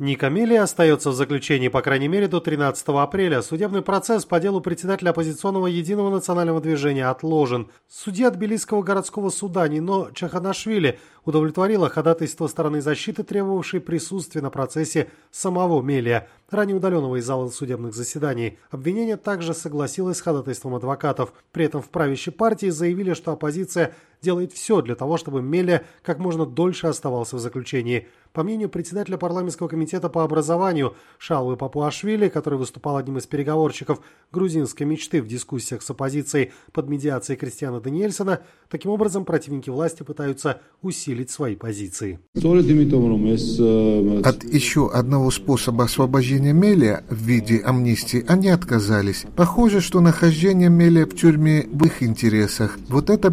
Ника Мели остается в заключении, по крайней мере, до 13 апреля. Судебный процесс по делу председателя оппозиционного Единого национального движения отложен. Судья Тбилисского городского суда Нино Чаханашвили удовлетворила ходатайство стороны защиты, требовавшей присутствия на процессе самого Мелия, ранее удаленного из зала судебных заседаний. Обвинение также согласилось с ходатайством адвокатов. При этом в правящей партии заявили, что оппозиция делает все для того, чтобы Мелия как можно дольше оставался в заключении. По мнению председателя парламентского комитета по образованию Шалвы Папуашвили, который выступал одним из переговорщиков грузинской мечты в дискуссиях с оппозицией под медиацией Кристиана Даниэльсона, таким образом противники власти пытаются усилить свои позиции. От еще одного способа освобождения Мелия в виде амнистии они отказались. Похоже, что нахождение Мелия в тюрьме в их интересах. Вот это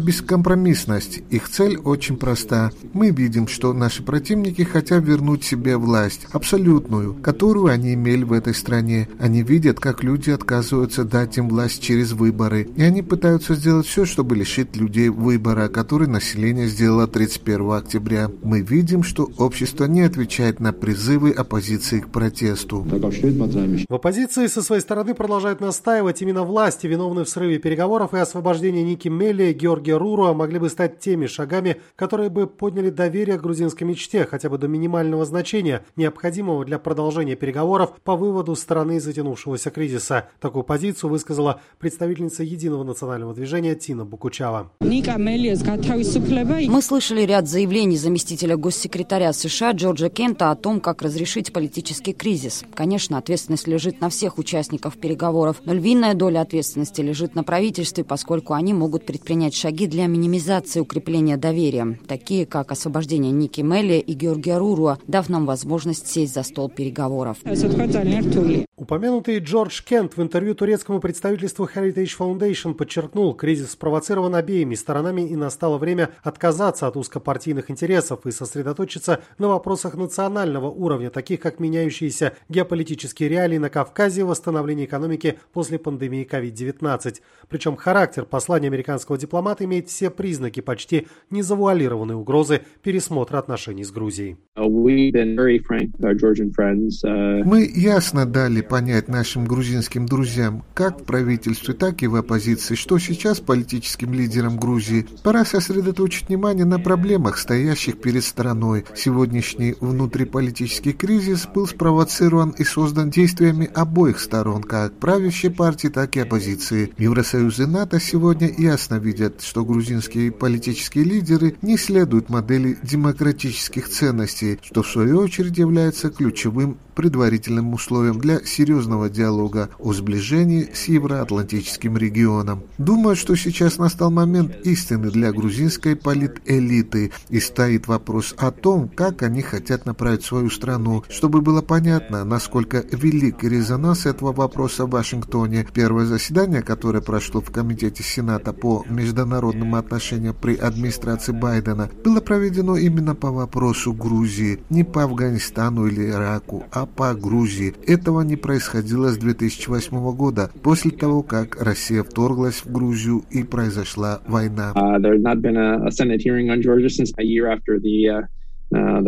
бескомпромиссность. Их цель очень проста. Мы видим, что наши противники хотят вернуть себе власть, абсолютную, которую они имели в этой стране. Они видят, как люди отказываются дать им власть через выборы, и они пытаются сделать все, чтобы лишить людей выбора, который население сделало 31 октября. Мы видим, что общество не отвечает на призывы оппозиции к протесту. В оппозиции со своей стороны продолжают настаивать именно власти, виновные в срыве переговоров и освобождении Ники Мелли Георгия Руруа могли бы стать теми шагами, которые бы подняли доверие к грузинской мечте хотя бы до минимального значения, необходимого для продолжения переговоров по выводу страны из затянувшегося кризиса. Такую позицию высказала представительница Единого национального движения Тина Букучава. Мы слышали ряд заявлений заместителя госсекретаря США Джорджа Кента о том, как разрешить политический кризис. Конечно, ответственность лежит на всех участников переговоров, но львиная доля ответственности лежит на правительстве, поскольку они могут предпринять шаги для минимизации укрепления доверия, такие как освобождение Ники Мелли и Георгия Руруа, дав нам возможность сесть за стол переговоров. Упомянутый Джордж Кент в интервью турецкому представительству Heritage Foundation подчеркнул, кризис спровоцирован обеими сторонами и настало время отказаться от узкопартийных интересов и сосредоточиться на вопросах национального уровня, таких как меняющиеся геополитические реалии на Кавказе и восстановление экономики после пандемии COVID-19. Причем характер послания американского дипломата имеет все признаки почти незавуалированной угрозы пересмотра отношений с Грузией. Uh, uh, Мы ясно дали понять нашим грузинским друзьям, как в правительстве, так и в оппозиции, что сейчас политическим лидерам Грузии пора сосредоточить внимание на проблемах, стоящих перед страной. Сегодняшний внутриполитический кризис был спровоцирован и создан действиями обоих сторон, как правящей партии, так и оппозиции. Евросоюз и НАТО сегодня ясно видят, что грузинские политические лидеры не следуют модели демократических ценностей, что в свою очередь является ключевым предварительным условием для серьезного диалога о сближении с евроатлантическим регионом. Думаю, что сейчас настал момент истины для грузинской политэлиты и стоит вопрос о том, как они хотят направить свою страну, чтобы было понятно, насколько велик резонанс этого вопроса в Вашингтоне. Первое заседание, которое прошло в Комитете Сената по международным отношениям при администрации Байдена, было проведено именно по вопросу Грузии не по Афганистану или Ираку, а по Грузии. Этого не происходило с 2008 года, после того, как Россия вторглась в Грузию и произошла война. Uh, Uh,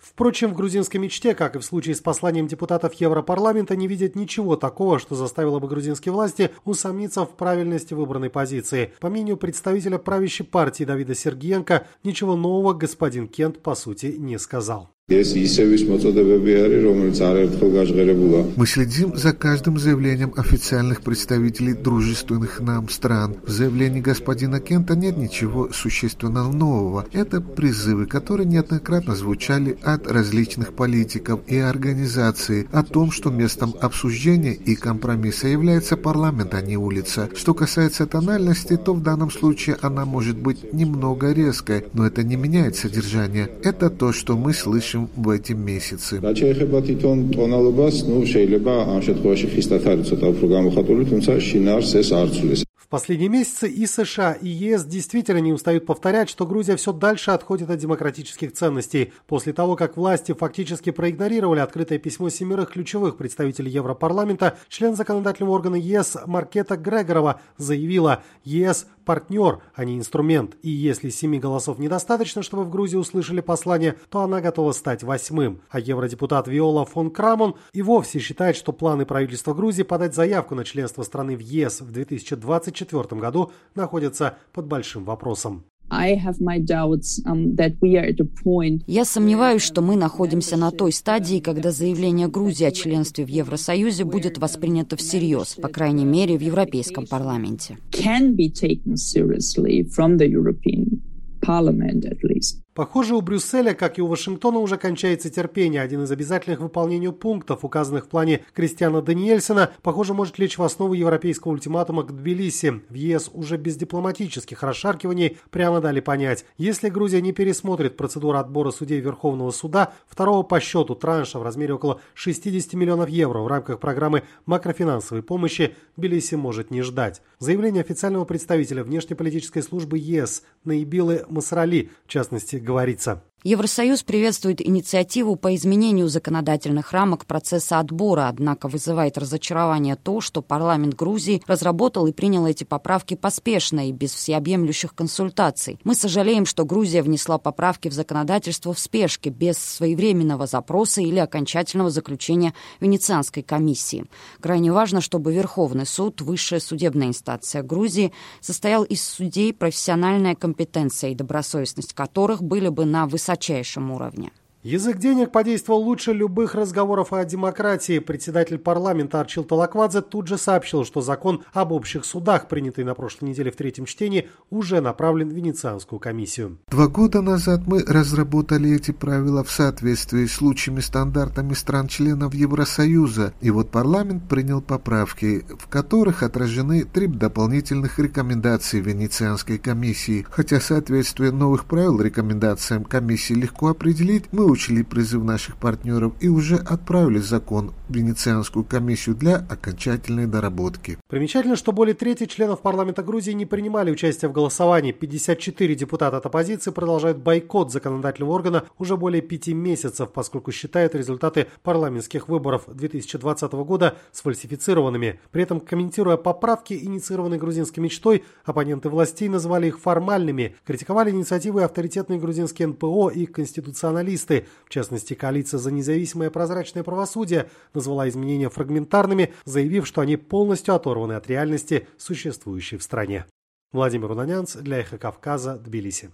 Впрочем, в грузинской мечте, как и в случае с посланием депутатов Европарламента, не видят ничего такого, что заставило бы грузинские власти усомниться в правильности выбранной позиции. По мнению представителя правящей партии Давида Сергеенко, ничего нового господин Кент по сути не сказал. Мы следим за каждым заявлением официальных представителей дружественных нам стран. В заявлении господина Кента нет ничего существенно нового. Это призывы, которые неоднократно звучали от различных политиков и организаций о том, что местом обсуждения и компромисса является парламент, а не улица. Что касается тональности, то в данном случае она может быть немного резкой, но это не меняет содержание. Это то, что мы слышим წლებში ვედი მისიცი. რაც შეეხება თვითონ ტონალობას, ну შეიძლება ამ შემთხვევაში ხისტად არის ცოტა უფრო გამოხატული, თუმცა შინაარს ეს არ ცვლის. Последние месяцы и США, и ЕС действительно не устают повторять, что Грузия все дальше отходит от демократических ценностей. После того, как власти фактически проигнорировали открытое письмо семерых ключевых представителей Европарламента, член законодательного органа ЕС Маркета Грегорова заявила, ЕС – партнер, а не инструмент, и если семи голосов недостаточно, чтобы в Грузии услышали послание, то она готова стать восьмым. А евродепутат Виола фон Крамон и вовсе считает, что планы правительства Грузии подать заявку на членство страны в ЕС в 2024 2024 году находится под большим вопросом. Um, Я сомневаюсь, что мы находимся на той стадии, когда заявление Грузии о членстве в Евросоюзе будет воспринято всерьез, по крайней мере, в Европейском парламенте. Похоже, у Брюсселя, как и у Вашингтона, уже кончается терпение. Один из обязательных выполнению пунктов, указанных в плане Кристиана Даниэльсона, похоже, может лечь в основу европейского ультиматума к Тбилиси. В ЕС уже без дипломатических расшаркиваний прямо дали понять, если Грузия не пересмотрит процедуру отбора судей Верховного суда, второго по счету транша в размере около 60 миллионов евро в рамках программы макрофинансовой помощи Тбилиси может не ждать. Заявление официального представителя внешнеполитической службы ЕС Наибилы Масрали, в частности, говорится. Евросоюз приветствует инициативу по изменению законодательных рамок процесса отбора, однако вызывает разочарование то, что парламент Грузии разработал и принял эти поправки поспешно и без всеобъемлющих консультаций. Мы сожалеем, что Грузия внесла поправки в законодательство в спешке, без своевременного запроса или окончательного заключения Венецианской комиссии. Крайне важно, чтобы Верховный суд, высшая судебная инстанция Грузии, состоял из судей, профессиональная компетенция и добросовестность которых были бы на высоте высочайшем уровне. Язык денег подействовал лучше любых разговоров о демократии. Председатель парламента Арчил Талаквадзе тут же сообщил, что закон об общих судах, принятый на прошлой неделе в третьем чтении, уже направлен в Венецианскую комиссию. Два года назад мы разработали эти правила в соответствии с лучшими стандартами стран-членов Евросоюза, и вот парламент принял поправки, в которых отражены три дополнительных рекомендации Венецианской комиссии. Хотя соответствие новых правил рекомендациям комиссии легко определить, мы учли призыв наших партнеров и уже отправили закон в Венецианскую комиссию для окончательной доработки. Примечательно, что более трети членов парламента Грузии не принимали участие в голосовании. 54 депутата от оппозиции продолжают бойкот законодательного органа уже более пяти месяцев, поскольку считают результаты парламентских выборов 2020 года сфальсифицированными. При этом, комментируя поправки, инициированные грузинской мечтой, оппоненты властей называли их формальными, критиковали инициативы авторитетные грузинские НПО и конституционалисты, в частности, коалиция за независимое прозрачное правосудие назвала изменения фрагментарными, заявив, что они полностью оторваны от реальности, существующей в стране. Владимир Унанянц для Эхо Кавказа, Тбилиси.